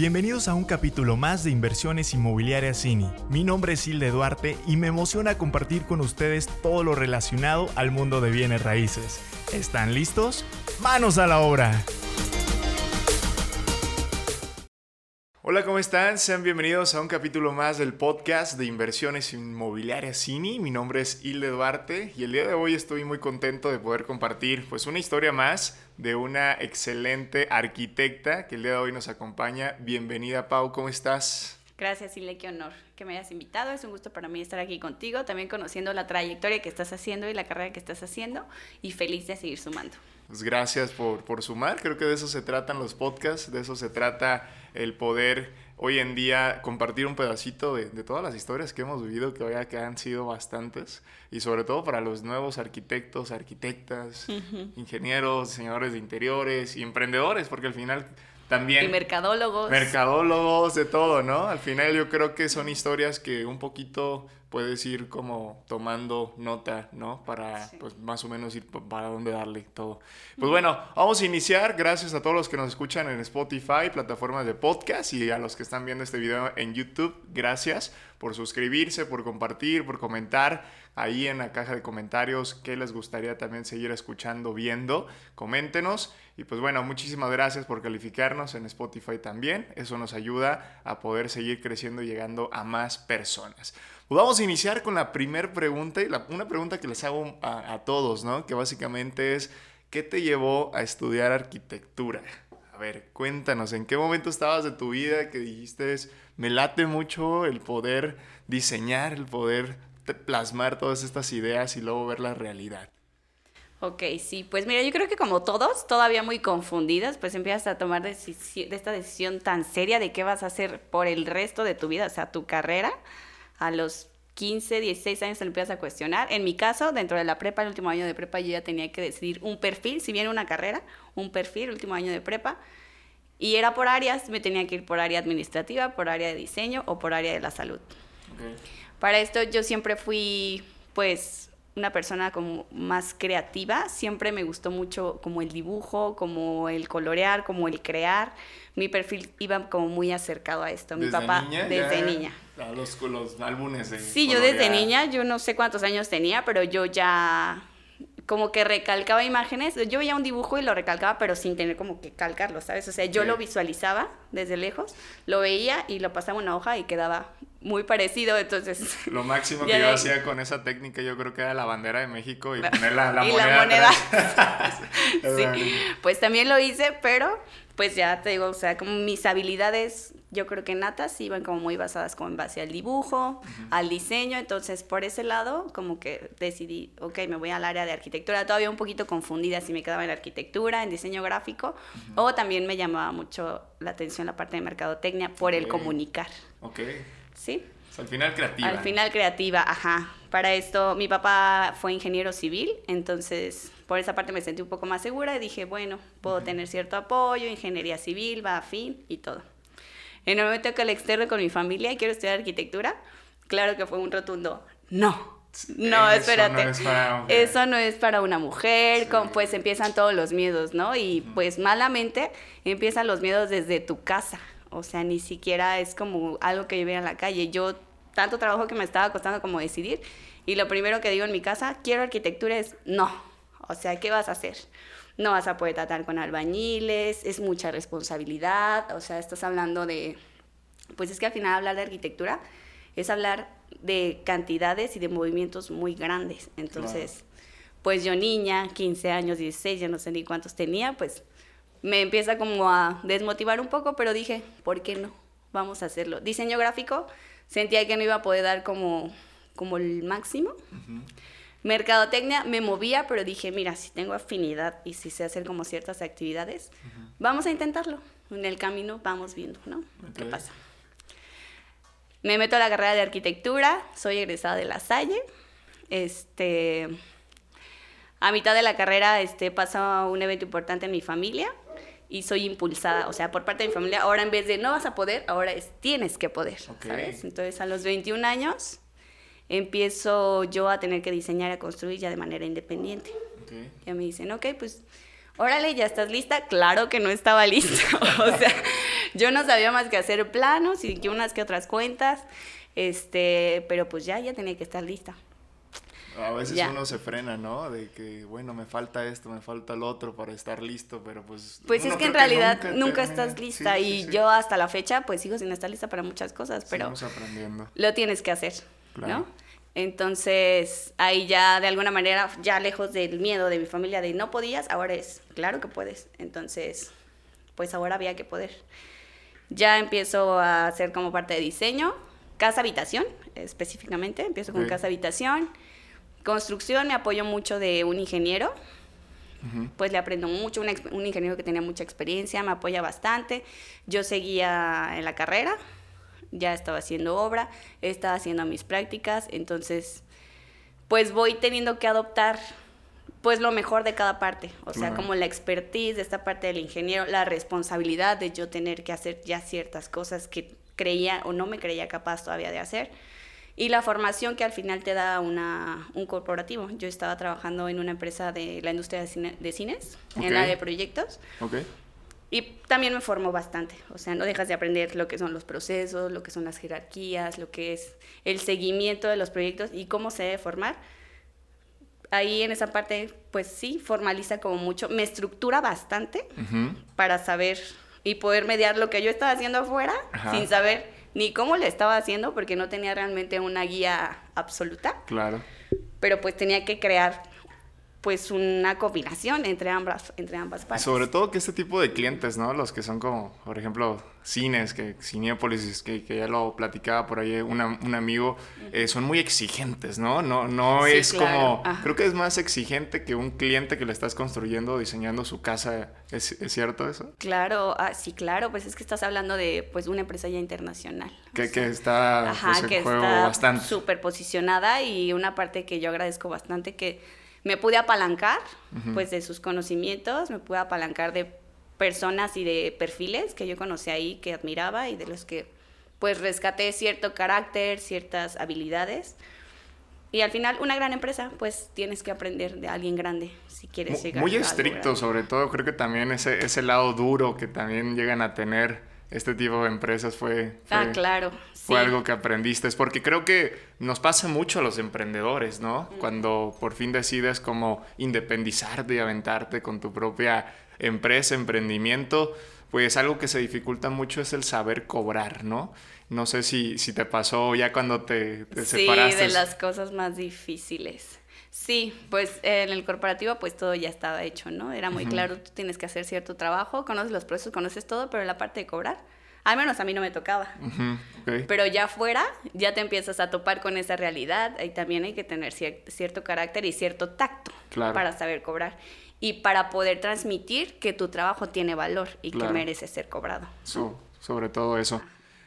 Bienvenidos a un capítulo más de Inversiones Inmobiliarias Cini. Mi nombre es Hilde Duarte y me emociona compartir con ustedes todo lo relacionado al mundo de bienes raíces. ¿Están listos? ¡Manos a la obra! Hola, ¿cómo están? Sean bienvenidos a un capítulo más del podcast de Inversiones Inmobiliarias Cini. Mi nombre es Hilde Duarte y el día de hoy estoy muy contento de poder compartir pues una historia más de una excelente arquitecta que el día de hoy nos acompaña. Bienvenida, Pau, ¿cómo estás? Gracias, Ile, qué honor que me hayas invitado. Es un gusto para mí estar aquí contigo, también conociendo la trayectoria que estás haciendo y la carrera que estás haciendo y feliz de seguir sumando. Pues gracias por, por sumar, creo que de eso se tratan los podcasts, de eso se trata el poder hoy en día compartir un pedacito de, de, todas las historias que hemos vivido, que hoy que han sido bastantes, y sobre todo para los nuevos arquitectos, arquitectas, ingenieros, diseñadores de interiores y emprendedores, porque al final también... Y mercadólogos. Mercadólogos, de todo, ¿no? Al final yo creo que son historias que un poquito puedes ir como tomando nota, ¿no? Para, pues, más o menos ir para dónde darle todo. Pues bueno, vamos a iniciar. Gracias a todos los que nos escuchan en Spotify, plataformas de podcast y a los que están viendo este video en YouTube. Gracias por suscribirse, por compartir, por comentar ahí en la caja de comentarios qué les gustaría también seguir escuchando, viendo. Coméntenos. Y pues bueno, muchísimas gracias por calificarnos en Spotify también. Eso nos ayuda a poder seguir creciendo y llegando a más personas. Pues vamos a iniciar con la primera pregunta y una pregunta que les hago a, todos, ¿no? Que básicamente es, ¿qué te llevó a estudiar arquitectura? A ver, cuéntanos, ¿en qué momento estabas de tu vida que dijiste, me late mucho el poder diseñar, el poder plasmar todas estas ideas y luego ver la realidad? Ok, sí, pues mira, yo creo que como todos, todavía muy confundidas, pues empiezas a tomar esta decisión tan seria de qué vas a hacer por el resto de tu vida, o sea, tu carrera. A los 15, 16 años te lo empiezas a cuestionar. En mi caso, dentro de la prepa, el último año de prepa, yo ya tenía que decidir un perfil, si bien una carrera, un perfil, último año de prepa. Y era por áreas, me tenía que ir por área administrativa, por área de diseño o por área de la salud. Para esto yo siempre fui, pues, una persona como más creativa, siempre me gustó mucho como el dibujo, como el colorear, como el crear. Mi perfil iba como muy acercado a esto. Mi papá desde niña. A los, los álbumes de Sí, yo desde niña, yo no sé cuántos años tenía, pero yo ya como que recalcaba imágenes. Yo veía un dibujo y lo recalcaba, pero sin tener como que calcarlo, ¿sabes? O sea, yo lo visualizaba desde lejos, lo veía y lo pasaba en una hoja y quedaba muy parecido, entonces... Lo máximo que yo hacía con esa técnica yo creo que era la bandera de México y poner la, la y moneda. La moneda. sí, pues también lo hice, pero pues ya te digo, o sea, como mis habilidades, yo creo que natas iban como muy basadas como en base al dibujo, al diseño, entonces por ese lado como que decidí, ok, me voy al área de arquitectura, todavía un poquito confundida si me quedaba en arquitectura, en diseño gráfico, o también me llamaba mucho la atención la parte de mercadotecnia por el comunicar. Ok. ¿Sí? al final creativa. Al final creativa, ajá. Para esto, mi papá fue ingeniero civil, entonces por esa parte me sentí un poco más segura y dije, bueno, puedo tener cierto apoyo, ingeniería civil, va a fin y todo. En el momento que le externo con mi familia y quiero estudiar arquitectura, claro que fue un rotundo no. No, espérate. Eso no es para una mujer, pues empiezan todos los miedos, ¿no? Y pues malamente empiezan los miedos desde tu casa. O sea, ni siquiera es como algo que yo en la calle. Yo, tanto trabajo que me estaba costando como decidir. Y lo primero que digo en mi casa, quiero arquitectura, es no. O sea, ¿qué vas a hacer? No vas a poder tratar con albañiles, es mucha responsabilidad. O sea, estás hablando de. Pues es que al final hablar de arquitectura es hablar de cantidades y de movimientos muy grandes. Entonces, pues yo niña, 15 años, 16, ya no sé ni cuántos tenía, pues me empieza como a desmotivar un poco, pero dije, ¿por qué no? Vamos a hacerlo. Diseño gráfico, sentía que no iba a poder dar como, como el máximo. Mercadotecnia me movía, pero dije, mira, si tengo afinidad y si sé hacer como ciertas actividades, vamos a intentarlo. En el camino vamos viendo, ¿no? ¿Qué pasa? Me meto a la carrera de arquitectura, soy egresada de La Salle. Este, a mitad de la carrera este, pasa un evento importante en mi familia y soy impulsada, o sea, por parte de mi familia, ahora en vez de no vas a poder, ahora es tienes que poder, ¿sabes? Entonces a los 21 años empiezo yo a tener que diseñar y a construir ya de manera independiente. Okay. Ya me dicen, ok, pues órale, ya estás lista. Claro que no estaba lista. o sea, yo no sabía más que hacer planos y que unas que otras cuentas, este, pero pues ya, ya tenía que estar lista. A veces uno se frena, ¿no? De que, bueno, me falta esto, me falta lo otro para estar listo, pero pues... Pues es que en realidad nunca, estás lista y yo hasta la fecha pues sigo sin estar lista para muchas cosas, pero... aprendiendo. Lo tienes que hacer, ¿no? Entonces, ahí ya de alguna manera, ya lejos del miedo de mi familia de no podías, ahora es, claro que puedes. Entonces, pues ahora había que poder. Ya empiezo a hacer como parte de diseño, casa habitación específicamente, empiezo con casa habitación Construcción me apoyo mucho de un ingeniero, pues le aprendo mucho, un, ingeniero que tenía mucha experiencia, me apoya bastante. Yo seguía en la carrera, ya estaba haciendo obra, estaba haciendo mis prácticas, entonces pues voy teniendo que adoptar pues lo mejor de cada parte, o sea, como la expertise de esta parte del ingeniero, la responsabilidad de yo tener que hacer ya ciertas cosas que creía o no me creía capaz todavía de hacer y la formación que al final te da una, un corporativo. Yo estaba trabajando en una empresa de la industria de, de cines, en la de proyectos. Okay. Y también me formó bastante, o sea, no dejas de aprender lo que son los procesos, lo que son las jerarquías, lo que es el seguimiento de los proyectos y cómo se debe formar. Ahí en esa parte, pues sí, formaliza como mucho, me estructura bastante para saber y poder mediar lo que yo estaba haciendo afuera sin saber ni cómo le estaba haciendo porque no tenía realmente una guía absoluta. Claro. Pero pues tenía que crear pues una combinación entre ambas, entre ambas partes. Sobre todo que este tipo de clientes, ¿no? Los que son como, por ejemplo, cines, que Cinepolis, que, que ya lo platicaba por ahí un amigo, eh, son muy exigentes, ¿no? No, no es como, creo que es más exigente que un cliente que le estás construyendo, diseñando su casa, ¿es, cierto eso? Claro, ah, sí, claro, pues es que estás hablando de pues una empresa ya internacional. Que, que está pues, que juego está bastante. súper posicionada y una parte que yo agradezco bastante que me pude apalancar pues de sus conocimientos, me pude apalancar de personas y de perfiles que yo conocí ahí, que admiraba y de los que pues rescaté cierto carácter, ciertas habilidades. Y al final, una gran empresa, pues tienes que aprender de alguien grande si quieres llegar Muy estricto, sobre todo. Creo que también ese, ese lado duro que también llegan a tener este tipo de empresas fue, ah, claro, fue algo que aprendiste. Es porque creo que nos pasa mucho a los emprendedores, ¿no? Cuando por fin decides como independizarte y aventarte con tu propia empresa, emprendimiento, pues algo que se dificulta mucho es el saber cobrar, ¿no? No sé si, si te pasó ya cuando te, te separaste. Sí, de las cosas más difíciles. Sí, pues en el corporativo pues todo ya estaba hecho, ¿no? Era muy claro, tú tienes que hacer cierto trabajo, conoces los procesos, conoces todo, pero la parte de cobrar, al menos a mí no me tocaba. Pero ya fuera, ya te empiezas a topar con esa realidad y también hay que tener cierto carácter y cierto tacto para saber cobrar y para poder transmitir que tu trabajo tiene valor y que merece ser cobrado. sobre todo eso.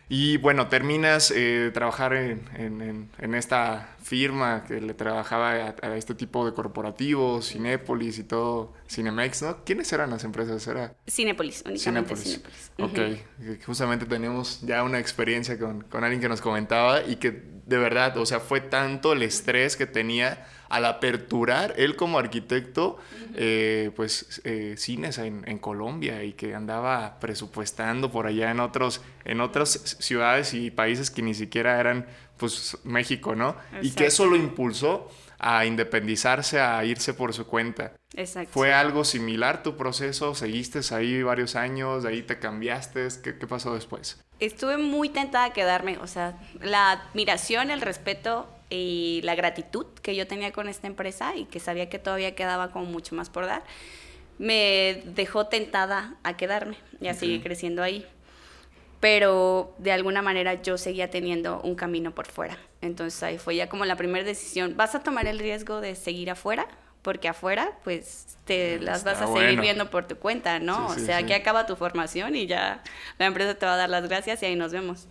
Y bueno, terminas de eh, trabajar en, esta firma que le trabajaba a, este tipo de corporativos, Cinépolis y todo, Cinemex, ¿no? ¿Quiénes eran las empresas? Era... Cinépolis, únicamente Cinépolis. Ok, justamente tenemos ya una experiencia con, con alguien que nos comentaba y que de verdad, o sea, fue tanto el estrés que tenía al aperturar él como arquitecto, eh, pues eh, cines en, Colombia y que andaba presupuestando por allá en, otros, en otras ciudades y países que ni siquiera eran pues México, ¿no? Y que eso lo impulsó a independizarse, a irse por su cuenta. Exacto. ¿Fue algo similar tu proceso? ¿Seguiste ahí varios años? ¿De ahí te cambiaste? ¿Qué, qué pasó después? Estuve muy tentada a quedarme, o sea, la admiración, el respeto y la gratitud que yo tenía con esta empresa y que sabía que todavía quedaba como mucho más por dar, me dejó tentada a quedarme y a seguir creciendo ahí. Pero de alguna manera yo seguía teniendo un camino por fuera. Entonces ahí fue ya como la primera decisión. ¿Vas a tomar el riesgo de seguir afuera? Porque afuera, pues te las vas a seguir viendo por tu cuenta, ¿no? o sea, aquí acaba tu formación y ya la empresa te va a dar las gracias y ahí nos vemos.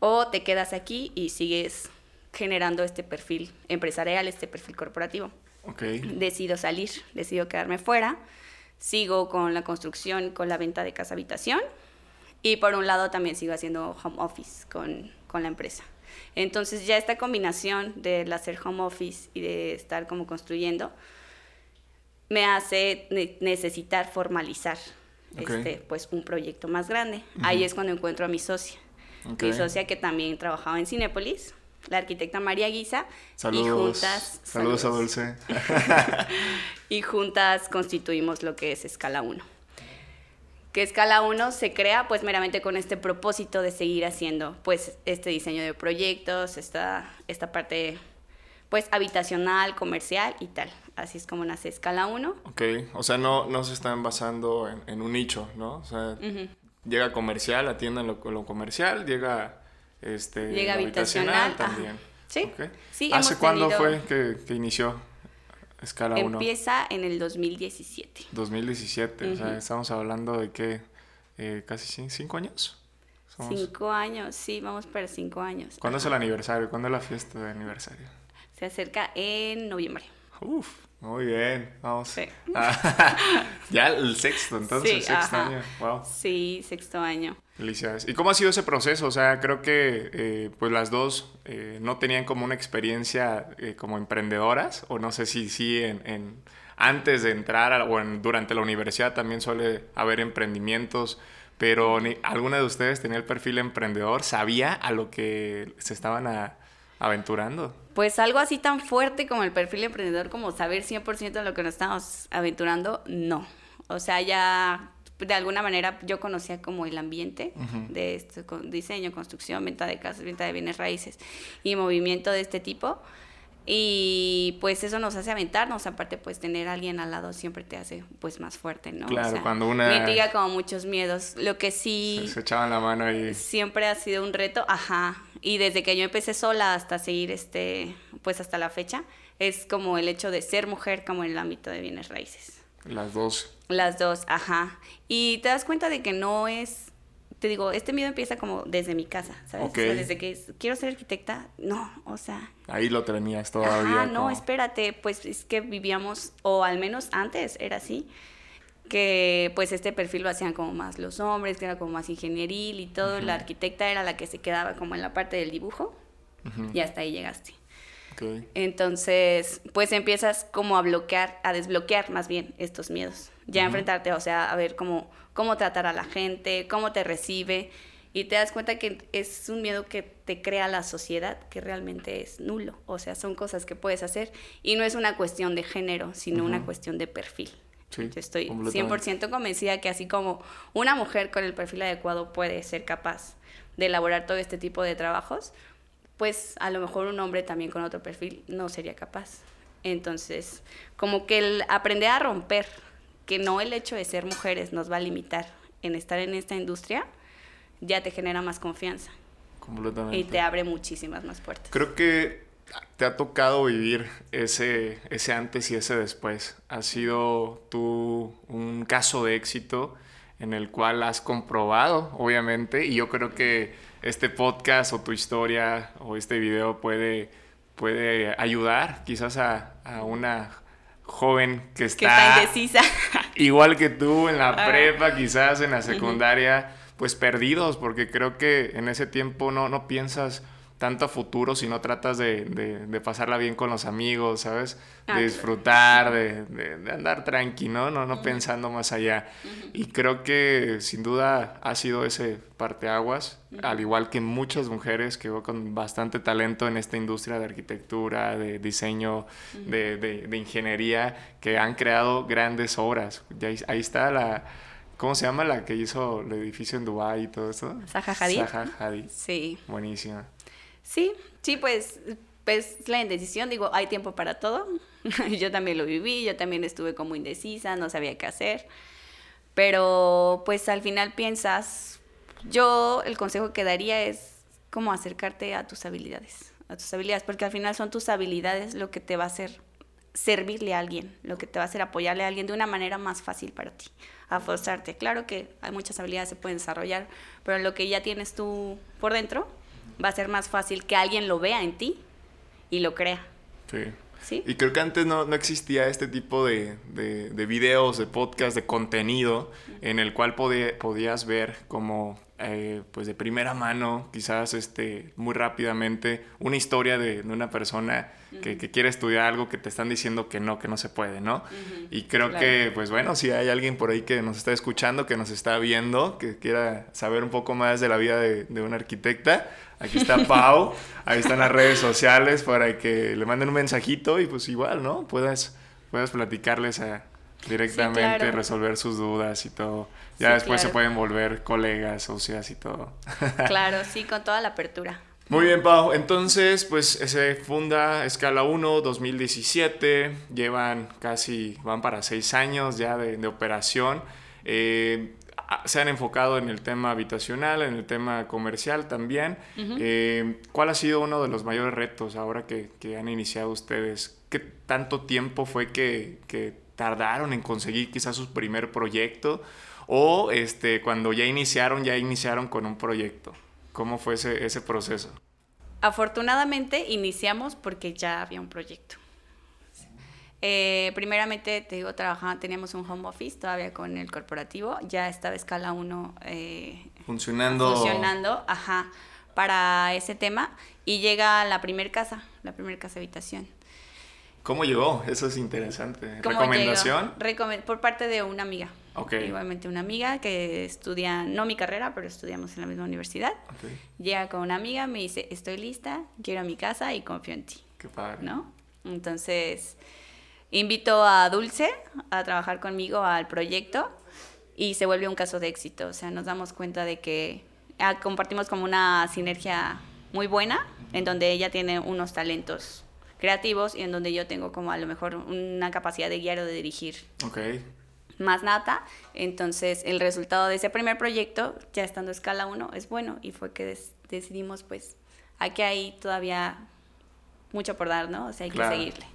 O te quedas aquí y sigues generando este perfil empresarial, este perfil corporativo. Okay. Decido salir, decido quedarme fuera, sigo con la construcción, con la venta de casa habitación y por un lado también sigo haciendo home office con, con la empresa. Entonces ya esta combinación del hacer home office y de estar como construyendo me hace necesitar formalizar este, pues un proyecto más grande. Ahí es cuando encuentro a mi socia. Mi socia que también trabajaba en Cinépolis, la arquitecta María Guisa. Saludos. Y juntas, saludos, a Dulce. y juntas constituimos lo que es Escala 1. Que Escala 1 se crea pues meramente con este propósito de seguir haciendo pues este diseño de proyectos, esta, esta parte pues habitacional, comercial y tal. Así es como nace Escala 1. Ok, o sea, no, no se están basando en, un nicho, ¿no? O sea, llega comercial, atiendan lo, lo comercial, llega, este, llega habitacional, también. Sí, sí ¿Hace cuándo fue que, que, inició Escala 1? Empieza en el 2017. 2017, o sea, estamos hablando de que eh, casi cinco años. Cinco años, sí, vamos para cinco años. ¿Cuándo es el aniversario? ¿Cuándo es la fiesta de aniversario? Se acerca en noviembre. Uf, muy bien, vamos. Sí. Ah, ya el sexto, entonces, sexto año. Wow. Sí, sexto año. Felicidades. ¿Y cómo ha sido ese proceso? O sea, creo que eh, pues las dos eh, no tenían como una experiencia eh, como emprendedoras, o no sé si sí en, antes de entrar o durante la universidad también suele haber emprendimientos, pero ¿alguna de ustedes tenía el perfil emprendedor? ¿Sabía a lo que se estaban aventurando? pues algo así tan fuerte como el perfil emprendedor, como saber 100% de lo que nos estamos aventurando, no. O sea, ya de alguna manera yo conocía como el ambiente de esto, con diseño, construcción, venta de casas, venta de bienes raíces y movimiento de este tipo. Y pues eso nos hace aventarnos, aparte pues tener a alguien al lado siempre te hace pues más fuerte, ¿no? Claro, cuando una... Mitiga como muchos miedos, lo que sí... Se, se echaban la mano y... Siempre ha sido un reto, ajá, y desde que yo empecé sola hasta seguir este, pues hasta la fecha, es como el hecho de ser mujer como en el ámbito de bienes raíces. Las dos. Las dos, ajá. Y te das cuenta de que no es te digo, este miedo empieza como desde mi casa, ¿sabes? desde que quiero ser arquitecta, no, o sea... Ahí lo tenías todavía. Ah, no, espérate, pues es que vivíamos, o al menos antes era así, que pues este perfil lo hacían como más los hombres, que era como más ingenieril y todo, la arquitecta era la que se quedaba como en la parte del dibujo y hasta ahí llegaste. Entonces, pues empiezas como a bloquear, a desbloquear más bien estos miedos, ya enfrentarte, o sea, a ver cómo, cómo tratar a la gente, cómo te recibe. Y te das cuenta que es un miedo que te crea la sociedad, que realmente es nulo, o sea, son cosas que puedes hacer. Y no es una cuestión de género, sino una cuestión de perfil. Yo estoy 100% convencida que así como una mujer con el perfil adecuado puede ser capaz de elaborar todo este tipo de trabajos, pues a lo mejor un hombre también con otro perfil no sería capaz. Entonces, como que el aprender a romper, que no el hecho de ser mujeres nos va a limitar en estar en esta industria, ya te genera más confianza. Completamente. Y te abre muchísimas más puertas. Creo que te ha tocado vivir ese, ese antes y ese después. Ha sido tú un caso de éxito en el cual has comprobado, obviamente, y yo creo que este podcast o tu historia o este video puede, puede ayudar quizás a, una joven que está, indecisa. igual que tú en la ah. prepa, quizás en la secundaria, pues perdidos, porque creo que en ese tiempo no, no piensas tanto a futuro si no tratas de, de, pasarla bien con los amigos, ¿sabes? de ah, disfrutar, de, de, andar tranquilo, ¿no? No, pensando más allá. Y creo que sin duda ha sido ese parteaguas, al igual que muchas mujeres que veo con bastante talento en esta industria de arquitectura, de diseño, de, ingeniería, que han creado grandes obras. ahí, ahí está la... ¿Cómo se llama la que hizo el edificio en Dubái y todo eso? Zaha Hadid. Zaha Hadid. Sí. Buenísima. Sí, sí, pues, pues la indecisión, digo, hay tiempo para todo. yo también lo viví, yo también estuve como indecisa, no sabía qué hacer. Pero pues al final piensas, yo el consejo que daría es como acercarte a tus habilidades, a tus habilidades, porque al final son tus habilidades lo que te va a hacer servirle a alguien, lo que te va a hacer apoyarle a alguien de una manera más fácil para ti, a forzarte. Claro que hay muchas habilidades que se pueden desarrollar, pero lo que ya tienes tú por dentro, va a ser más fácil que alguien lo vea en ti y lo crea. Sí. ¿Sí? Y creo que antes no, no existía este tipo de, de, de, videos, de podcast, de contenido en el cual podías ver como eh, pues de primera mano, quizás este, muy rápidamente, una historia de, una persona que, quiere estudiar algo que te están diciendo que no, que no se puede, ¿no? Y creo que, pues bueno, si hay alguien por ahí que nos está escuchando, que nos está viendo, que quiera saber un poco más de la vida de, de una arquitecta, aquí está Pau, ahí están las redes sociales para que le manden un mensajito y pues igual, ¿no? Puedas, puedas platicarles a, directamente, resolver sus dudas y todo. Ya después se pueden volver colegas, socias y todo. Claro, sí, con toda la apertura. Muy bien, Pau. Entonces, pues se funda Escala 1 2017. Llevan casi, van para seis años ya de, operación. Eh, se han enfocado en el tema habitacional, en el tema comercial también. Eh, ¿Cuál ha sido uno de los mayores retos ahora que, que, han iniciado ustedes? ¿Qué tanto tiempo fue que, que tardaron en conseguir quizás su primer proyecto? ¿O este, cuando ya iniciaron, ya iniciaron con un proyecto? ¿Cómo fue ese, ese proceso? Afortunadamente iniciamos porque ya había un proyecto. Eh, primeramente, te digo, trabajaba, teníamos un home office todavía con el corporativo, ya estaba escala 1 eh, funcionando. Funcionando, ajá, para ese tema. Y llega la primer casa, la primer casa habitación. ¿Cómo llegó? Eso es interesante. ¿Recomendación? por parte de una amiga. Igualmente una amiga que estudia, no mi carrera, pero estudiamos en la misma universidad. Llega con una amiga, me dice, estoy lista, quiero a mi casa y confío en ti. Qué padre. ¿No? Entonces, invito a Dulce a trabajar conmigo al proyecto y se vuelve un caso de éxito. O sea, nos damos cuenta de que ah, compartimos como una sinergia muy buena, en donde ella tiene unos talentos creativos y en donde yo tengo como a lo mejor una capacidad de guiar o de dirigir. Más nata, entonces el resultado de ese primer proyecto, ya estando a escala 1, es bueno y fue que decidimos pues aquí hay todavía mucho por dar, ¿no? O sea, hay que seguirle.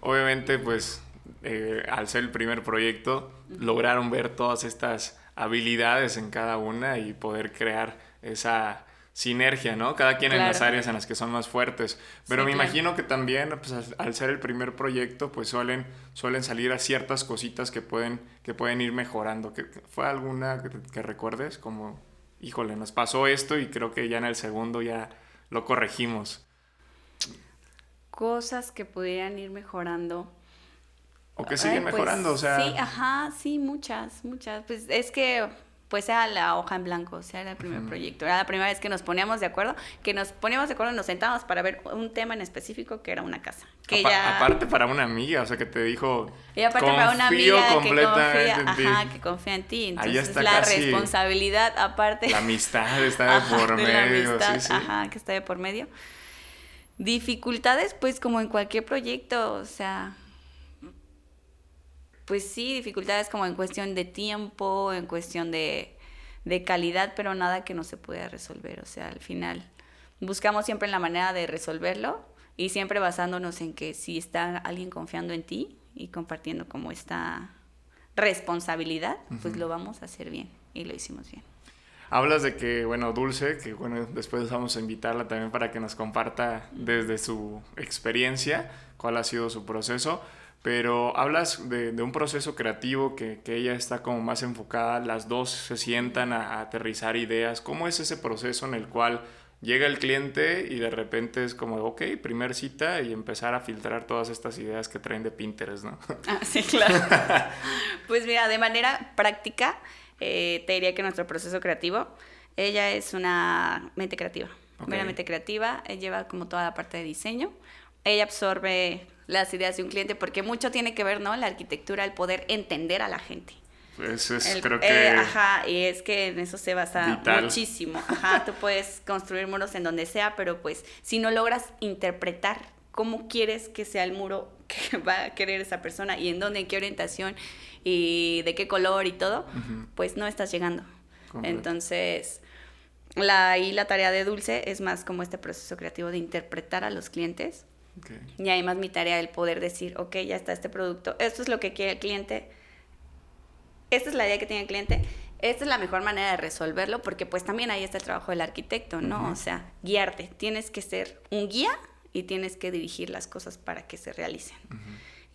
Obviamente pues eh, al ser el primer proyecto, lograron ver todas estas habilidades en cada una y poder crear esa sinergia, ¿no? Cada quien en las áreas en las que son más fuertes. Pero me imagino que también, pues, al, ser el primer proyecto, pues suelen, suelen salir a ciertas cositas que pueden, que pueden ir mejorando. ¿Fue alguna que, recuerdes? Como, híjole, nos pasó esto y creo que ya en el segundo ya lo corregimos. Cosas que pudieran ir mejorando. O que siguen pues, mejorando, o sea. Sí, ajá, sí, muchas, muchas. Pues es que pues era la hoja en blanco, o sea, era el primer proyecto. Era la primera vez que nos poníamos de acuerdo, que nos poníamos de acuerdo y nos sentábamos para ver un tema en específico que era una casa. Que Aparte para una amiga, o sea, que te dijo, y aparte para una amiga que confía, en ti. Ajá, que confía en ti. Entonces la responsabilidad aparte. La amistad está de por medio. sí, sí. Ajá, que está de por medio. Dificultades, pues como en cualquier proyecto, o sea, pues sí, dificultades como en cuestión de tiempo, en cuestión de, calidad, pero nada que no se pueda resolver. O sea, al final buscamos siempre la manera de resolverlo y siempre basándonos en que si está alguien confiando en ti y compartiendo como esta responsabilidad, pues lo vamos a hacer bien y lo hicimos bien. Hablas de que, bueno, Dulce, que bueno, después vamos a invitarla también para que nos comparta desde su experiencia cuál ha sido su proceso pero hablas de, un proceso creativo que, ella está como más enfocada, las dos se sientan a, aterrizar ideas. ¿Cómo es ese proceso en el cual llega el cliente y de repente es como, ok, primer cita y empezar a filtrar todas estas ideas que traen de Pinterest, ¿no? Ah, sí, claro. pues mira, de manera práctica, eh, te diría que nuestro proceso creativo, ella es una mente creativa, meramente creativa, lleva como toda la parte de diseño, ella absorbe las ideas de un cliente, porque mucho tiene que ver, ¿no? La arquitectura, el poder entender a la gente. Eso es, creo eh, que... ajá, y es que en eso se basa muchísimo. Ajá, tú puedes construir muros en donde sea, pero pues si no logras interpretar cómo quieres que sea el muro que va a querer esa persona y en dónde, en qué orientación y de qué color y todo, pues no estás llegando. Entonces, la, y la tarea de Dulce es más como este proceso creativo de interpretar a los clientes. Y además mi tarea el poder decir, ok, ya está este producto, esto es lo que quiere el cliente, esta es la idea que tiene el cliente, esta es la mejor manera de resolverlo, porque pues también ahí está el trabajo del arquitecto, ¿no? O sea, guiarte, tienes que ser un guía y tienes que dirigir las cosas para que se realicen.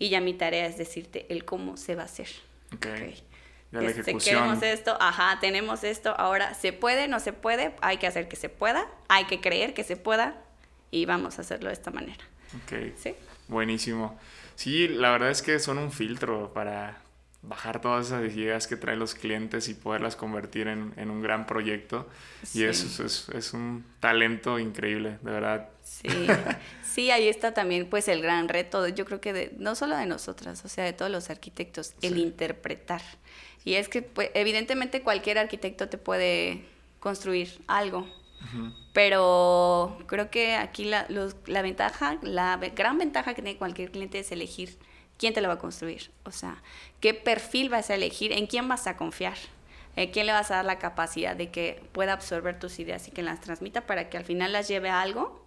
Y ya mi tarea es decirte el cómo se va a hacer. Okay. Ya la Este, ejecución. queremos esto, ajá, tenemos esto, ahora se puede, no se puede, hay que hacer que se pueda, hay que creer que se pueda y vamos a hacerlo de esta manera. Ok. ¿Sí? Buenísimo. Sí, la verdad es que son un filtro para bajar todas esas ideas que traen los clientes y poderlas convertir en, en un gran proyecto. Sí. Y eso es, es, un talento increíble, de verdad. Sí, sí, ahí está también pues el gran reto, yo creo que de, no solo de nosotras, o sea, de todos los arquitectos, el interpretar. Y es que pues, evidentemente cualquier arquitecto te puede construir algo, pero creo que aquí la, los- la ventaja, la gran ventaja que tiene cualquier cliente es elegir quién te lo va a construir, o sea, qué perfil vas a elegir, en quién vas a confiar. ¿En quién le vas a dar la capacidad de que pueda absorber tus ideas y que las transmita para que al final las lleve a algo?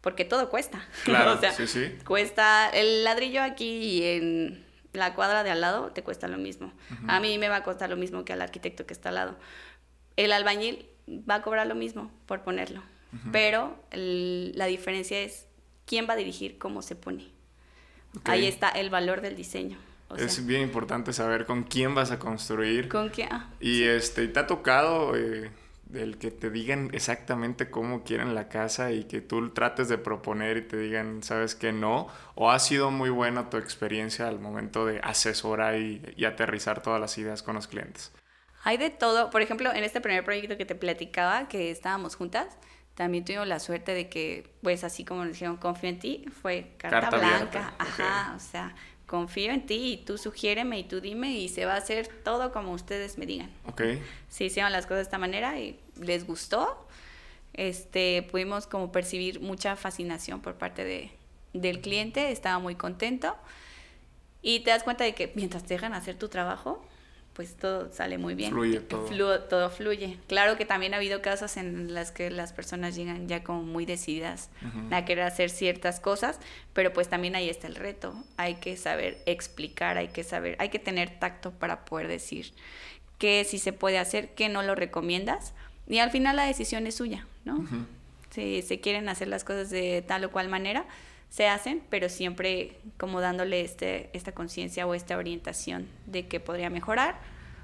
Porque todo cuesta. Claro, o sea, sí, sí. cuesta el ladrillo aquí y en la cuadra de al lado te cuesta lo mismo. A mí me va a costar lo mismo que al arquitecto que está al lado. El albañil va a cobrar lo mismo por ponerlo, pero el- la diferencia es quién va a dirigir cómo se pone. Ahí está el valor del diseño. O sea, es bien importante saber con quién vas a construir. con quién ah, Y este, ¿te ha tocado eh, el que te digan exactamente cómo quieren la casa y que tú trates de proponer y te digan, sabes que no? ¿O ha sido muy buena tu experiencia al momento de asesorar y, y aterrizar todas las ideas con los clientes? Hay de todo. Por ejemplo, en este primer proyecto que te platicaba, que estábamos juntas, también tuvimos la suerte de que, pues así como nos dijeron, confío en ti, fue carta, Carta blanca. abierta, Ajá, ok. o sea, confío en ti y tú sugiéreme y tú dime y se va a hacer todo como ustedes me digan. ¿Ok? Se hicieron las cosas de esta manera y les gustó. Este, pudimos como percibir mucha fascinación por parte de, del cliente, estaba muy contento. Y te das cuenta de que mientras te dejan hacer tu trabajo, pues todo sale muy bien. Fluye todo. Flu- todo fluye. Claro que también ha habido casos en las que las personas llegan ya como muy decididas Ujú. a querer hacer ciertas cosas, pero pues también ahí está el reto. Hay que saber explicar, hay que saber, hay que tener tacto para poder decir qué sí se puede hacer, qué no lo recomiendas. Y al final la decisión es suya, ¿no? Si se quieren hacer las cosas de tal o cual manera, se hacen, pero siempre como dándole este, esta conciencia o esta orientación de que podría mejorar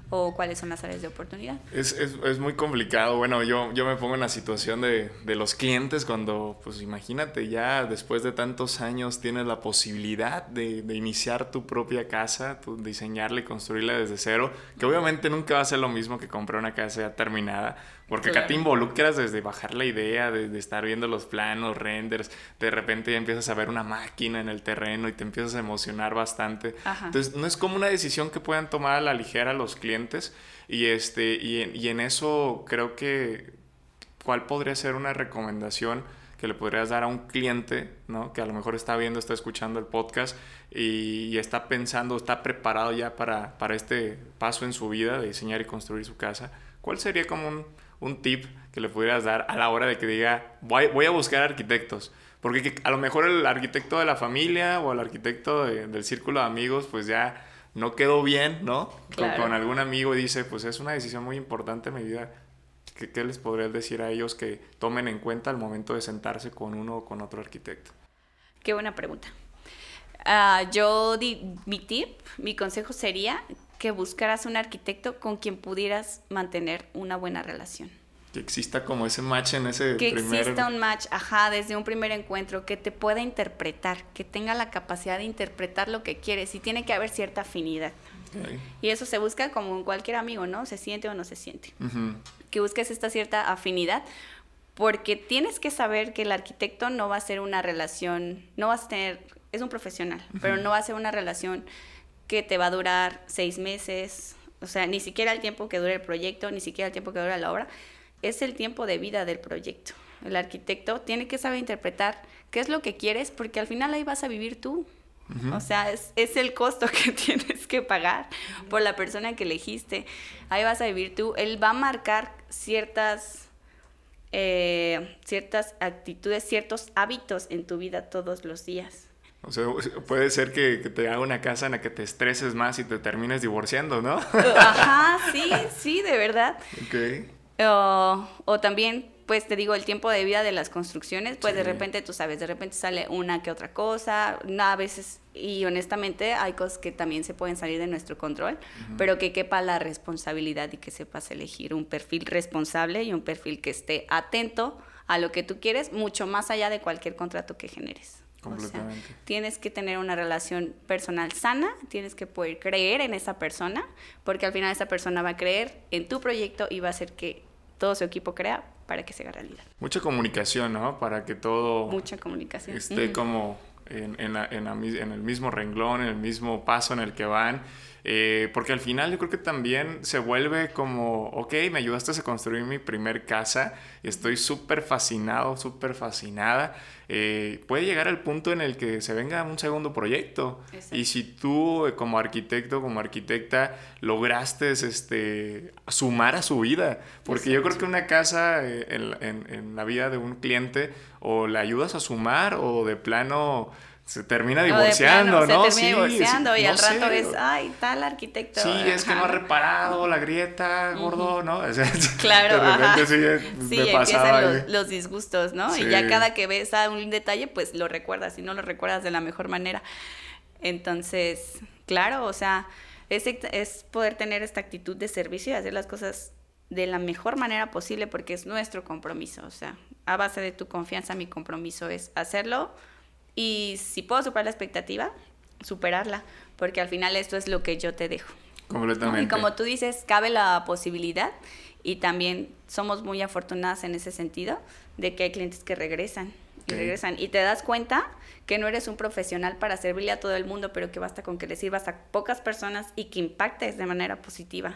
o cuáles son las áreas de oportunidad. Es, es, es muy complicado. Bueno, yo, yo me pongo en la situación de, de los clientes cuando, pues imagínate, ya después de tantos años tienes la posibilidad de, de iniciar tu propia casa, tu, diseñarla y construirla desde cero, que obviamente nunca va a ser lo mismo que comprar una casa ya terminada, porque acá Claro. te involucras desde bajar la idea, de, de estar viendo los planos, renders, de repente ya empiezas a ver una máquina en el terreno y te empiezas a emocionar bastante. Ajá. Entonces, no es como una decisión que puedan tomar a la ligera los clientes y, este, y, en, y en eso creo que cuál podría ser una recomendación que le podrías dar a un cliente, ¿no? Que a lo mejor está viendo, está escuchando el podcast y, y está pensando, está preparado ya para, para este paso en su vida de diseñar y construir su casa. ¿Cuál sería como un, un tip que le pudieras dar a la hora de que diga, voy, voy a buscar arquitectos? Porque que- a lo mejor el arquitecto de la familia o el arquitecto de- del círculo de amigos, pues ya no quedó bien, ¿no? Con- Claro. Con, algún amigo y dice, pues es una decisión muy importante en mi vida. ¿Qué, qué les podrías decir a ellos que tomen en cuenta al momento de sentarse con uno o con otro arquitecto? Qué buena pregunta. Ah, yo, di- mi tip, mi consejo sería que buscaras un arquitecto con quien pudieras mantener una buena relación. Que exista como ese match en ese Que primer... exista un match, ajá, desde un primer encuentro, que te pueda interpretar, que tenga la capacidad de interpretar lo que quieres y tiene que haber cierta afinidad. Y eso se busca como en cualquier amigo, ¿no? Se siente o no se siente. Que busques esta cierta afinidad, porque tienes que saber que el arquitecto no va a ser una relación, no vas a tener, es un profesional, pero no va a ser una relación que te va a durar seis meses, o sea, ni siquiera el tiempo que dure el proyecto, ni siquiera el tiempo que dura la obra, es el tiempo de vida del proyecto. El arquitecto tiene que saber interpretar qué es lo que quieres, porque al final ahí vas a vivir tú. O sea, es, es el costo que tienes que pagar por la persona que elegiste. Ahí vas a vivir tú. Él va a marcar ciertas, eh, ciertas actitudes, ciertos hábitos en tu vida todos los días. O sea, puede ser que, que te haga una casa en la que te estreses más y te termines divorciando, ¿no? Ajá, sí, sí, de verdad. ok. O, o también pues te digo, el tiempo de vida de las construcciones, pues de repente tú sabes, de repente sale una que otra cosa, a veces, y honestamente hay cosas que también se pueden salir de nuestro control, pero que quepa la responsabilidad y que sepas elegir un perfil responsable y un perfil que esté atento a lo que tú quieres, mucho más allá de cualquier contrato que generes. Completamente. tienes que tener una relación personal sana, tienes que poder creer en esa persona, porque al final esa persona va a creer en tu proyecto y va a hacer que todo su equipo crea para que se haga realidad. Mucha comunicación, ¿no? Para que todo... Mucha comunicación. Esté como en, en, en, el mismo renglón, en el mismo paso en el que van. Eh, porque al final yo creo que también se vuelve como, ok, me ayudaste a construir mi primer casa y estoy súper fascinado, súper fascinada. Eh, puede llegar al punto en el que se venga un segundo proyecto. Y si tú eh, como arquitecto, como arquitecta, lograste este, sumar a su vida, porque yo creo que una casa en, en la vida de un cliente o le ayudas a sumar o de plano se termina divorciando, ¿no? Se termina divorciando y al rato es, ay, tal arquitecto. Sí, es que no ha reparado la grieta, gordo, ¿no? claro, de repente sí, sí empiezan los, disgustos, ¿no? Y ya cada que ves a un detalle, pues lo recuerdas y no lo recuerdas de la mejor manera. Entonces, claro, o sea, es, es poder tener esta actitud de servicio y hacer las cosas de la mejor manera posible porque es nuestro compromiso. O sea, a base de tu confianza, mi compromiso es hacerlo y si puedo superar la expectativa, superarla, porque al final esto es lo que yo te dejo. Completamente. Y como tú dices, cabe la posibilidad y también somos muy afortunadas en ese sentido de que hay clientes que regresan y regresan y te das cuenta que no eres un profesional para servirle a todo el mundo, pero que basta con que le sirvas a pocas personas y que impactes de manera positiva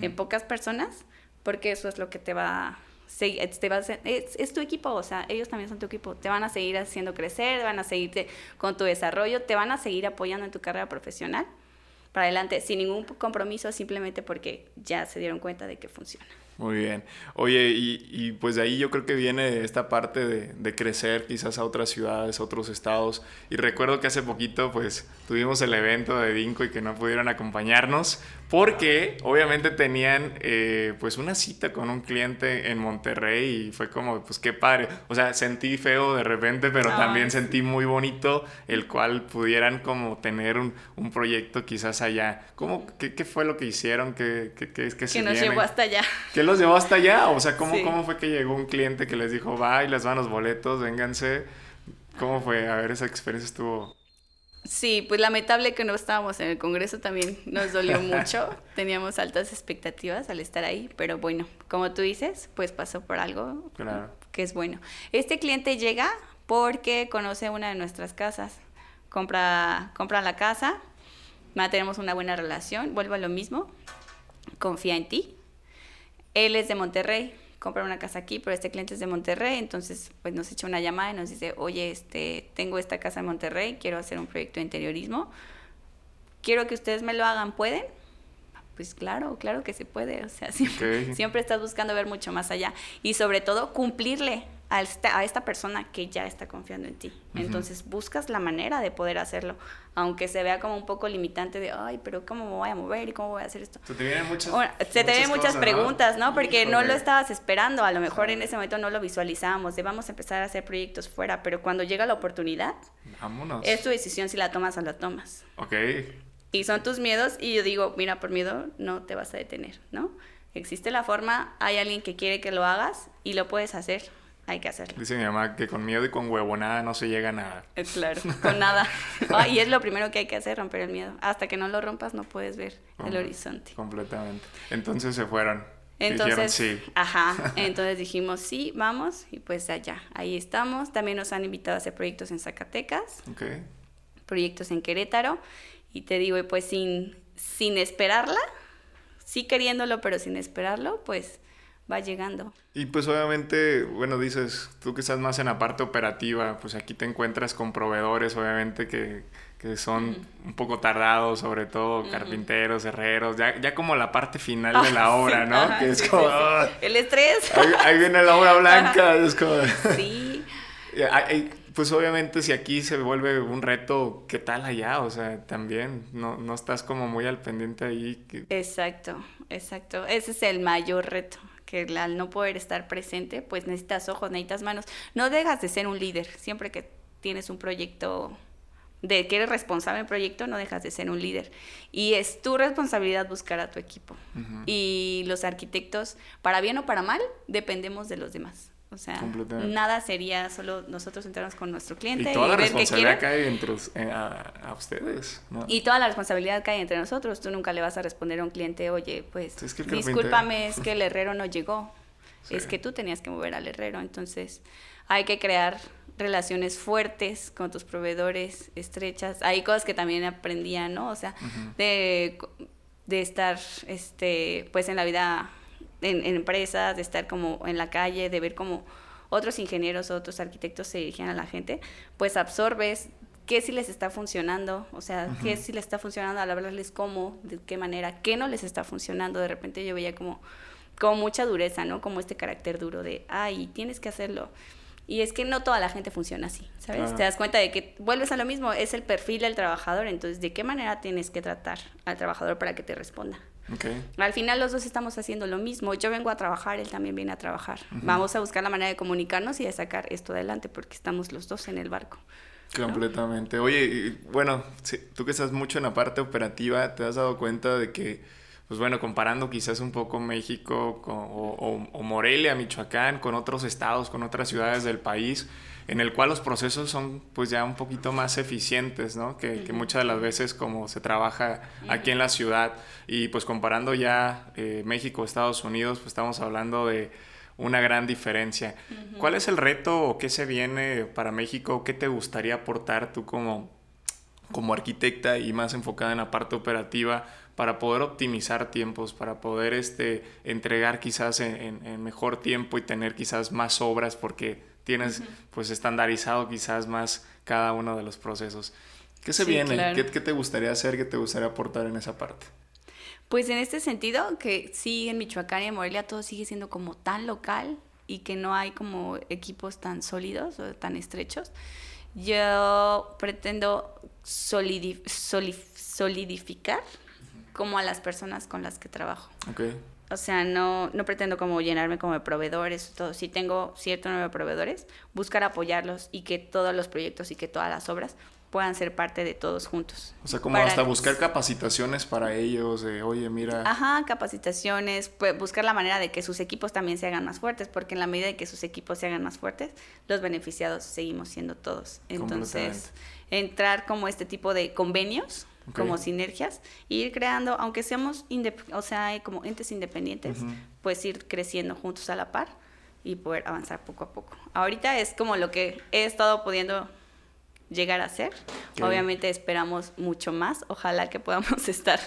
en pocas personas, porque eso es lo que te va te va es, tu equipo, o sea, ellos también son tu equipo, te van a seguir haciendo crecer, van a seguirte con tu desarrollo, te van a seguir apoyando en tu carrera profesional para adelante, sin ningún compromiso, simplemente porque ya se dieron cuenta de que funciona. Muy bien. Oye, y, y, pues de ahí yo creo que viene esta parte de, de, crecer quizás a otras ciudades, a otros estados. Y recuerdo que hace poquito pues tuvimos el evento de Vinco y que no pudieron acompañarnos porque obviamente tenían eh, pues una cita con un cliente en Monterrey y fue como pues qué padre. O sea, sentí feo de repente, pero también sentí muy bonito el cual pudieran como tener un, un proyecto quizás allá. ¿Cómo, qué, qué, fue lo que hicieron? ¿Qué, qué, qué, que se nos llevó hasta allá los llevó hasta allá? O sea, ¿cómo, ¿cómo fue que llegó un cliente que les dijo, va y les van los boletos, vénganse? ¿Cómo fue? A ver, esa experiencia estuvo... Sí, pues lamentable que no estábamos en el Congreso también nos dolió mucho. Teníamos altas expectativas al estar ahí, pero bueno, como tú dices, pues pasó por algo que es bueno. Este cliente llega porque conoce una de nuestras casas, compra, compra la casa, tenemos una buena relación, vuelvo a lo mismo, confía en ti, él es de Monterrey, compra una casa aquí, pero este cliente es de Monterrey, entonces pues nos echa una llamada y nos dice, oye, este, tengo esta casa en Monterrey, quiero hacer un proyecto de interiorismo, quiero que ustedes me lo hagan, ¿pueden? Pues claro, claro que se puede, o sea, siempre, siempre estás buscando ver mucho más allá y sobre todo cumplirle a esta, a esta persona que ya está confiando en ti. Entonces buscas la manera de poder hacerlo, aunque se vea como un poco limitante de, ay, pero ¿cómo me voy a mover y cómo voy a hacer esto? Se te vienen muchas, se te vienen muchas preguntas, ¿no? Porque no lo estabas esperando, a lo mejor en ese momento no lo visualizábamos, de vamos a empezar a hacer proyectos fuera, pero cuando llega la oportunidad, Vámonos. es tu decisión si la tomas o la tomas. Ok. Y son tus miedos y yo digo, mira, por miedo no te vas a detener, ¿no? Existe la forma, hay alguien que quiere que lo hagas y lo puedes hacer hay que hacerlo. Dice mi mamá que con miedo y con huevonada no se llega a nada. Eh, claro, con nada. Y es lo primero que hay que hacer, romper el miedo. Hasta que no lo rompas no puedes ver el horizonte. Completamente. Entonces se fueron. Entonces, sí. ajá, entonces dijimos sí, vamos, y pues allá, ahí estamos. También nos han invitado a hacer proyectos en Zacatecas, okay. proyectos en Querétaro, y te digo, pues sin, sin esperarla, sí queriéndolo, pero sin esperarlo, pues va llegando. Y pues obviamente, bueno, dices, tú que estás más en la parte operativa, pues aquí te encuentras con proveedores, obviamente, que, que son un poco tardados, sobre todo carpinteros, herreros, ya, ya como la parte final de la ah, obra, ¿no? que es como... Ah, El estrés. Ahí, viene la obra blanca, es como... Sí. pues obviamente si aquí se vuelve un reto, ¿qué tal allá? O sea, también no, no estás como muy al pendiente ahí. Exacto, exacto. Ese es el mayor reto que al no poder estar presente, pues necesitas ojos, necesitas manos. No dejas de ser un líder, siempre que tienes un proyecto de que eres responsable del proyecto, no dejas de ser un líder. Y es tu responsabilidad buscar a tu equipo. Y los arquitectos, para bien o para mal, dependemos de los demás. O sea, nada sería solo nosotros sentarnos con nuestro cliente y toda la responsabilidad cae entre eh, a, ustedes. Y toda la responsabilidad cae entre nosotros. Tú nunca le vas a responder a un cliente, oye, pues discúlpame, es que el herrero no llegó. Es que tú tenías que mover al herrero. Entonces, hay que crear relaciones fuertes con tus proveedores, estrechas. Hay cosas que también aprendía, ¿no? O sea, de, de estar, este, pues en la vida en, empresas, de estar como en la calle, de ver como otros ingenieros, otros arquitectos se dirigían a la gente, pues absorbes qué sí les está funcionando, o sea, qué sí les está funcionando al hablarles cómo, de qué manera, qué no les está funcionando. De repente yo veía como, como mucha dureza, ¿no? Como este carácter duro de, ay, tienes que hacerlo. Y es que no toda la gente funciona así, ¿sabes? Te das cuenta de que vuelves a lo mismo, es el perfil del trabajador, entonces, ¿de qué manera tienes que tratar al trabajador para que te responda? Al final los dos estamos haciendo lo mismo. Yo vengo a trabajar, él también viene a trabajar. Vamos a buscar la manera de comunicarnos y de sacar esto adelante porque estamos los dos en el barco. Completamente. Oye, bueno, tú que estás mucho en la parte operativa, ¿te has dado cuenta de que, pues bueno, comparando quizás un poco México o, o Morelia, Michoacán, con otros estados, con otras ciudades del país, en el cual los procesos son pues ya un poquito más eficientes, ¿no? Que, muchas de las veces como se trabaja aquí en la ciudad y pues comparando ya eh, México, Estados Unidos, pues estamos hablando de una gran diferencia. ¿Cuál es el reto o qué se viene para México? ¿Qué te gustaría aportar tú como, como arquitecta y más enfocada en la parte operativa para poder optimizar tiempos, para poder este, entregar quizás en mejor tiempo y tener quizás más obras porque tienes pues estandarizado quizás más cada uno de los procesos. ¿Qué se viene? ¿Qué, te gustaría hacer? ¿Qué te gustaría aportar en esa parte? Pues en este sentido, que sí, en Michoacán y en Morelia todo sigue siendo como tan local y que no hay como equipos tan sólidos o tan estrechos, yo pretendo solidificar como a las personas con las que trabajo. Okay o sea, no, no pretendo como llenarme como de proveedores, todo. Si tengo cierto número de proveedores, buscar apoyarlos y que todos los proyectos y que todas las obras puedan ser parte de todos juntos. O sea, como hasta buscar capacitaciones para ellos, de, oye, mira. Ajá, capacitaciones, pues buscar la manera de que sus equipos también se hagan más fuertes, porque en la medida de que sus equipos se hagan más fuertes, los beneficiados seguimos siendo todos. Entonces, entrar como este tipo de convenios como sinergias, e ir creando, aunque seamos, o sea, como entes independientes, pues ir creciendo juntos a la par y poder avanzar poco a poco. Ahorita es como lo que he estado pudiendo llegar a ser. Obviamente esperamos mucho más. Ojalá que podamos estar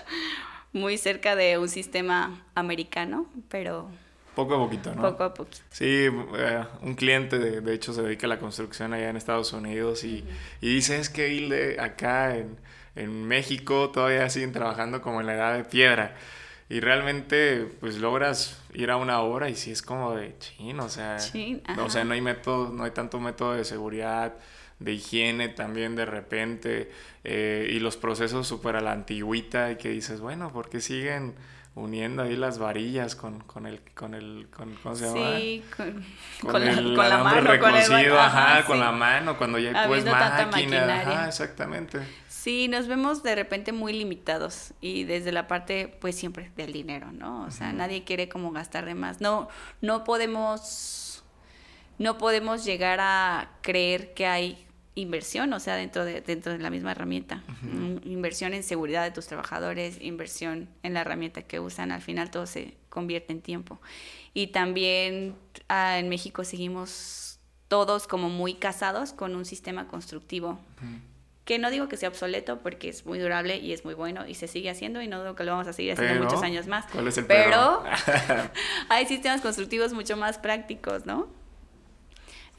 muy cerca de un sistema americano, pero... Poco a poquito, ¿no? Poco a poquito. Sí, eh, un cliente de, de, hecho se dedica a la construcción allá en Estados Unidos y, y dice, es que ir acá en en México todavía siguen trabajando como en la edad de piedra. Y realmente, pues logras ir a una hora y sí es como de chin, o sea, o sea, no hay método, no hay tanto método de seguridad, de higiene también de repente, eh, y los procesos súper a la antigüita y que dices, bueno, ¿por qué siguen uniendo ahí las varillas con, con el, con el, con, ¿cómo se llama? Sí, con, con, la, con la mano, con el, ajá, con la mano, cuando ya hay pues máquina, ajá, exactamente. Sí, nos vemos de repente muy limitados y desde la parte, pues siempre del dinero, ¿no? O sea, nadie quiere como gastar de más. No, no podemos, no podemos llegar a creer que hay inversión, o sea, dentro de, dentro de la misma herramienta. Mm, inversión en seguridad de tus trabajadores, inversión en la herramienta que usan, al final todo se convierte en tiempo. Y también ah, en México seguimos todos como muy casados con un sistema constructivo que no digo que sea obsoleto porque es muy durable y es muy bueno y se sigue haciendo y no digo que lo vamos a seguir haciendo muchos años más. ¿Cuál es el pero hay sistemas constructivos mucho más prácticos, ¿no?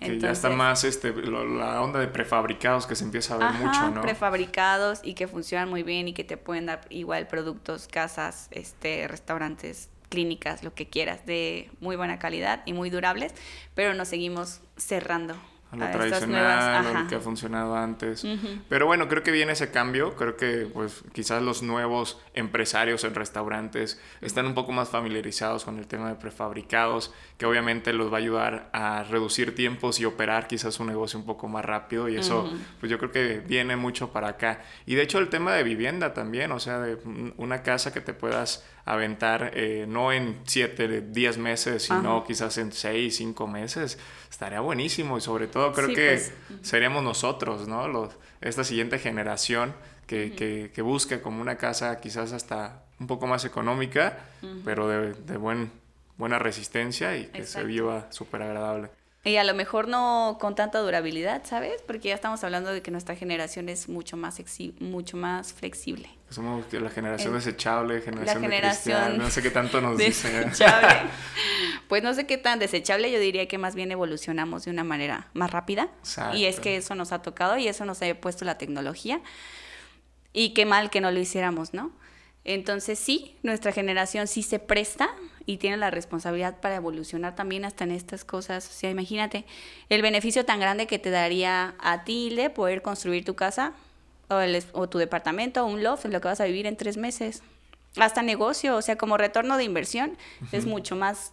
Que ya está más este, la onda de prefabricados que se empieza a ver mucho, ¿no? prefabricados y que funcionan muy bien y que te pueden dar igual productos, casas, este, restaurantes, clínicas, lo que quieras, de muy buena calidad y muy durables, pero nos seguimos cerrando a lo tradicional, a lo que ha funcionado antes. Pero bueno, creo que viene ese cambio, creo que pues quizás los nuevos empresarios en restaurantes están un poco más familiarizados con el tema de prefabricados, que obviamente los va a ayudar a reducir tiempos y operar quizás un negocio un poco más rápido y eso pues yo creo que viene mucho para acá. Y de hecho el tema de vivienda también, o sea, de una casa que te puedas aventar eh, no en 7, 10 meses, sino quizás en 6, 5 meses, estaría buenísimo. Y sobre todo creo que pues, seríamos nosotros, ¿no? Los, esta siguiente generación que, que, que, busca como una casa quizás hasta un poco más económica, pero de, de, buen, buena resistencia y que se viva súper agradable. Y a lo mejor no con tanta durabilidad, ¿sabes? Porque ya estamos hablando de que nuestra generación es mucho más, mucho más flexible. Somos la generación desechable, generación, la generación no sé qué tanto nos dice. pues no sé qué tan desechable, yo diría que más bien evolucionamos de una manera más rápida. Y es que eso nos ha tocado y eso nos ha puesto la tecnología. Y qué mal que no lo hiciéramos, ¿no? Entonces sí, nuestra generación sí se presta y tiene la responsabilidad para evolucionar también hasta en estas cosas. O sea, imagínate el beneficio tan grande que te daría a ti, de poder construir tu casa o, o tu departamento o un loft en lo que vas a vivir en tres meses. Hasta negocio, o sea, como retorno de inversión es mucho más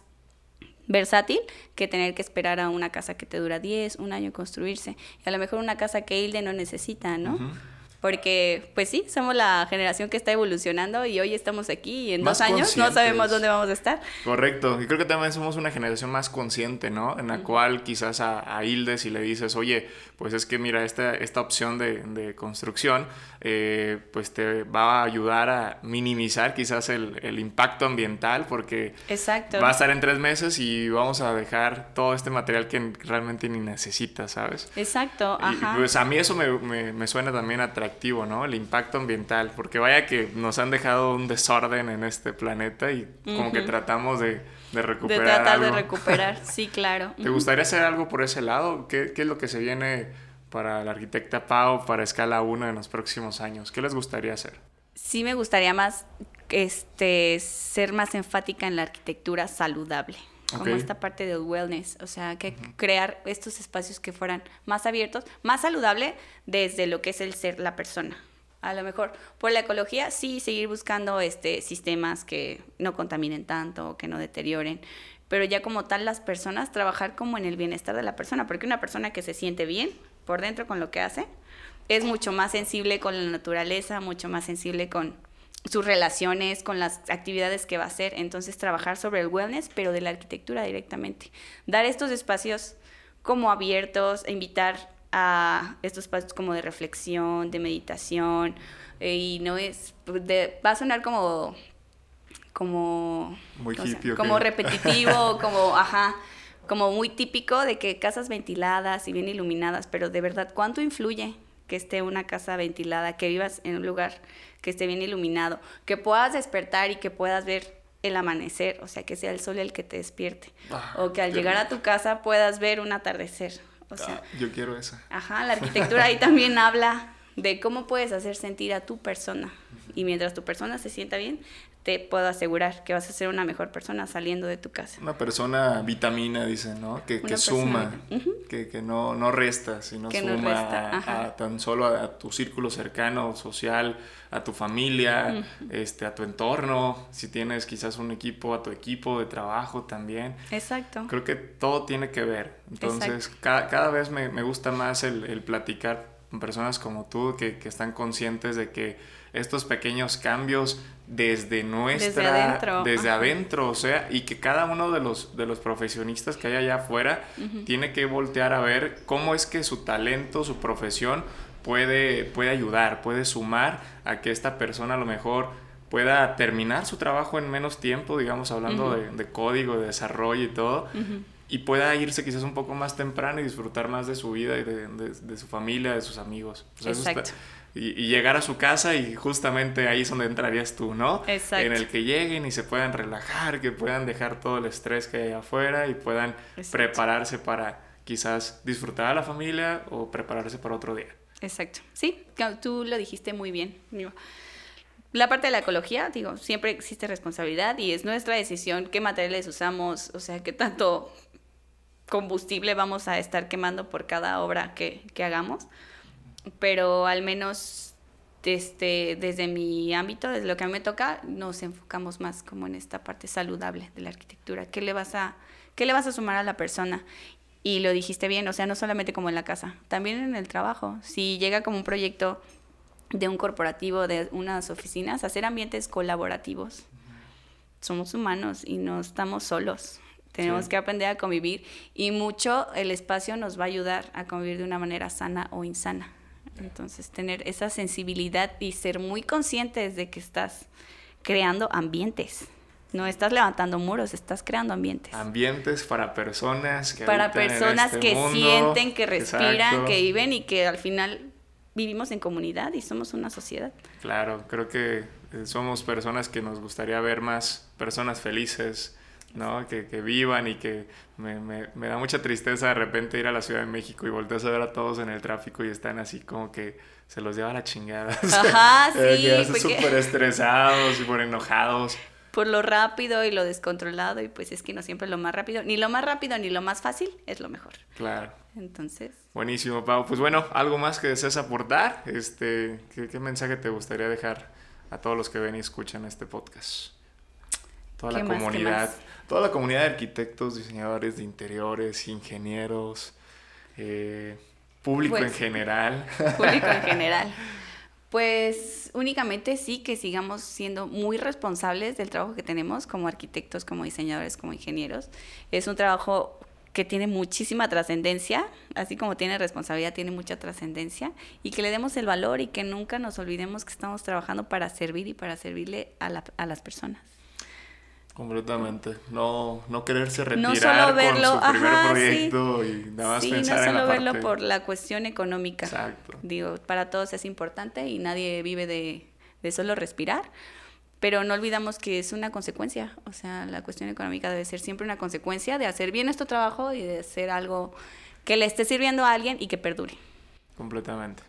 versátil que tener que esperar a una casa que te dura 10, un año construirse. Y a lo mejor una casa que Hilde no necesita, ¿no? Porque pues sí, somos la generación que está evolucionando y hoy estamos aquí y en dos años no sabemos dónde vamos a estar. Correcto, y creo que también somos una generación más consciente, ¿no? En la cual quizás a, a, Hilde si le dices, oye, pues es que mira, esta, esta opción de, de construcción, eh, pues te va a ayudar a minimizar quizás el, el, impacto ambiental porque Exacto. va a estar en tres meses y vamos a dejar todo este material que realmente ni necesitas, ¿sabes? Exacto, ajá. pues a mí eso me, me, me suena también atractivo activo, ¿no? El impacto ambiental, porque vaya que nos han dejado un desorden en este planeta y como que tratamos de, de recuperar. De tratar de recuperar, sí, claro. ¿Te gustaría hacer algo por ese lado? ¿Qué, ¿Qué, es lo que se viene para la arquitecta Pau, para Escala 1 en los próximos años? ¿Qué les gustaría hacer? Sí, me gustaría más este, ser más enfática en la arquitectura saludable como esta parte del wellness, o sea, que crear estos espacios que fueran más abiertos, más saludable desde lo que es el ser la persona. A lo mejor por la ecología sí seguir buscando este sistemas que no contaminen tanto, que no deterioren, pero ya como tal las personas trabajar como en el bienestar de la persona, porque una persona que se siente bien por dentro con lo que hace es mucho más sensible con la naturaleza, mucho más sensible con sus relaciones, con las actividades que va a hacer. Entonces, trabajar sobre el wellness, pero de la arquitectura directamente. Dar estos espacios como abiertos, invitar a estos espacios como de reflexión, de meditación, eh, y no es, de, va a sonar como, como, muy como repetitivo, como, ajá, como muy típico de que casas ventiladas y bien iluminadas, pero de verdad, ¿cuánto influye que esté una casa ventilada, que vivas en un lugar que esté bien iluminado, que puedas despertar y que puedas ver el amanecer, o sea, que sea el sol el que te despierte, ah, o que al llegar a tu casa puedas ver un atardecer. O sea, ah, yo quiero eso. Ajá, la arquitectura ahí también habla de cómo puedes hacer sentir a tu persona. Y mientras tu persona se sienta bien, te puedo asegurar que vas a ser una mejor persona saliendo de tu casa. Una persona vitamina, dicen, ¿no? Que, que suma, que, que, no, no resta, sino suma a, tan solo a, tu círculo cercano, social, a tu familia, este, a tu entorno, si tienes quizás un equipo, a tu equipo de trabajo también. Exacto. Creo que todo tiene que ver. Entonces, cada, cada, vez me, me gusta más el, el, platicar con personas como tú que, que están conscientes de que estos pequeños cambios desde nuestra desde adentro, desde adentro o sea y que cada uno de los de los profesionistas que hay allá afuera tiene que voltear a ver cómo es que su talento su profesión puede puede ayudar puede sumar a que esta persona a lo mejor pueda terminar su trabajo en menos tiempo digamos hablando de, código de desarrollo y todo y pueda irse quizás un poco más temprano y disfrutar más de su vida y de, su familia, de sus amigos. Exacto y, llegar a su casa y justamente ahí es donde entrarías tú, ¿no? Exacto. En el que lleguen y se puedan relajar, que puedan dejar todo el estrés que hay afuera y puedan prepararse para quizás disfrutar a la familia o prepararse para otro día. Exacto. Sí, tú lo dijiste muy bien. La parte de la ecología, digo, siempre existe responsabilidad y es nuestra decisión qué materiales usamos, o sea, qué tanto combustible vamos a estar quemando por cada obra que, que hagamos, pero al menos desde, desde mi ámbito, desde lo que a mí me toca, nos enfocamos más como en esta parte saludable de la arquitectura. ¿Qué le vas a, qué le vas a sumar a la persona? Y lo dijiste bien, o sea, no solamente como en la casa, también en el trabajo. Si llega como un proyecto de un corporativo, de unas oficinas, hacer ambientes colaborativos. Somos humanos y no estamos solos. Tenemos que aprender a convivir y mucho el espacio nos va a ayudar a convivir de una manera sana o insana. Entonces, tener esa sensibilidad y ser muy conscientes de que estás creando ambientes. No estás levantando muros, estás creando ambientes. Ambientes para personas que Para personas este que mundo. sienten, que respiran, Exacto. que viven y que al final vivimos en comunidad y somos una sociedad. Claro, creo que eh, somos personas que nos gustaría ver más personas felices, ¿no? Que, que vivan y que me, me, me da mucha tristeza de repente ir a la Ciudad de México y volteas a ver a todos en el tráfico y están así como que se los lleva la chingada. Ajá, Eh, sí, porque- súper estresados y por enojados. Por lo rápido y lo descontrolado y pues es que no siempre lo más rápido, ni lo más rápido ni lo más fácil es lo mejor. Claro. Entonces, Buenísimo, Pau. Pues bueno, algo más que desees aportar. Este, ¿qué, qué mensaje te gustaría dejar a todos los que ven y escuchan este podcast? Toda la ¿Qué más, qué comunidad, toda la comunidad de arquitectos, diseñadores de interiores, ingenieros, eh, público Pues, en general. público en general. Pues únicamente sí que sigamos siendo muy responsables del trabajo que tenemos como arquitectos, como diseñadores, como ingenieros. Es un trabajo que tiene muchísima trascendencia, así como tiene responsabilidad, tiene mucha trascendencia, y que le demos el valor y que nunca nos olvidemos que estamos trabajando para servir y para servirle a, la- a las personas. Completamente. No, no quererse No retirar solo verlo, con su primer ajá, sí. proyecto y nada más sí, no en solo la verlo parte... por la cuestión económica. Exacto. Digo, para todos es importante y nadie vive de, de solo respirar, pero no olvidamos que es una consecuencia. O sea, la cuestión económica debe ser siempre una consecuencia de hacer bien nuestro trabajo y de hacer algo que le esté sirviendo a alguien y que perdure. Completamente.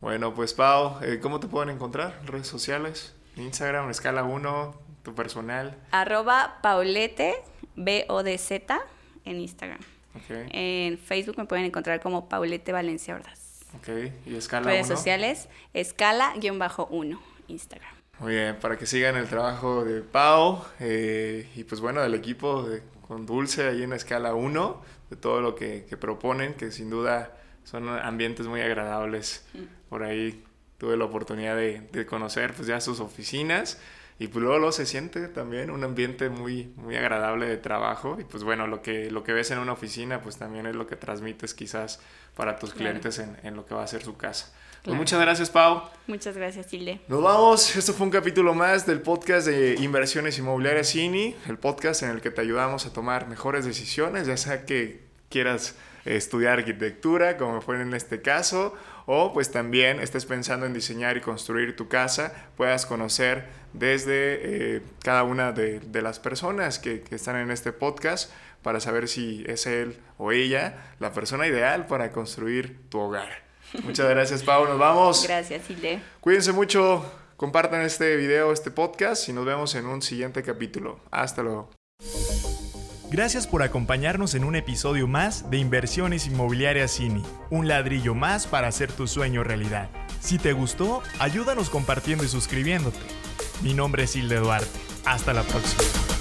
Bueno, pues Pau, eh, ¿cómo te pueden encontrar? ¿Redes sociales? Instagram, escala 1, tu personal. Arroba Paulete, B-O-D-Z, en Instagram. Ok, En Facebook me pueden encontrar como Paulete Valencia Ordaz. ok. ¿Y escala Redes 1? sociales, escala-1, Instagram. Muy bien, para que sigan el trabajo de Pau eh, y pues bueno, del equipo de- con Dulce ahí en escala 1, de todo lo que, que proponen, que sin duda son ambientes muy agradables. Por ahí tuve la oportunidad de, de conocer pues ya sus oficinas y pues luego, luego se siente también un ambiente muy, muy agradable de trabajo y pues bueno, lo que, lo que ves en una oficina pues también es lo que transmites quizás para tus Claro. clientes en, en lo que va a ser su casa. Pues Claro. muchas gracias Pau. Muchas gracias, Hilde. Nos vamos. Esto fue un capítulo más del podcast de Inversiones Inmobiliarias CINI, el podcast en el que te ayudamos a tomar mejores decisiones, ya sea que quieras estudiar arquitectura, como fue en este caso, o pues también estés pensando en diseñar y construir tu casa, puedas conocer desde eh, cada una de, de las personas que, que están en este podcast para saber si es él o ella la persona ideal para construir tu hogar. Muchas gracias, Pau. Nos vamos. Gracias, Hilde. Cuídense mucho, compartan este video, este podcast y nos vemos en un siguiente capítulo. Hasta luego. Gracias por acompañarnos en un episodio más de Inversiones Inmobiliarias Cini, un ladrillo más para hacer tu sueño realidad. Si te gustó, ayúdanos compartiendo y suscribiéndote. Mi nombre es Hilde Duarte. Hasta la próxima.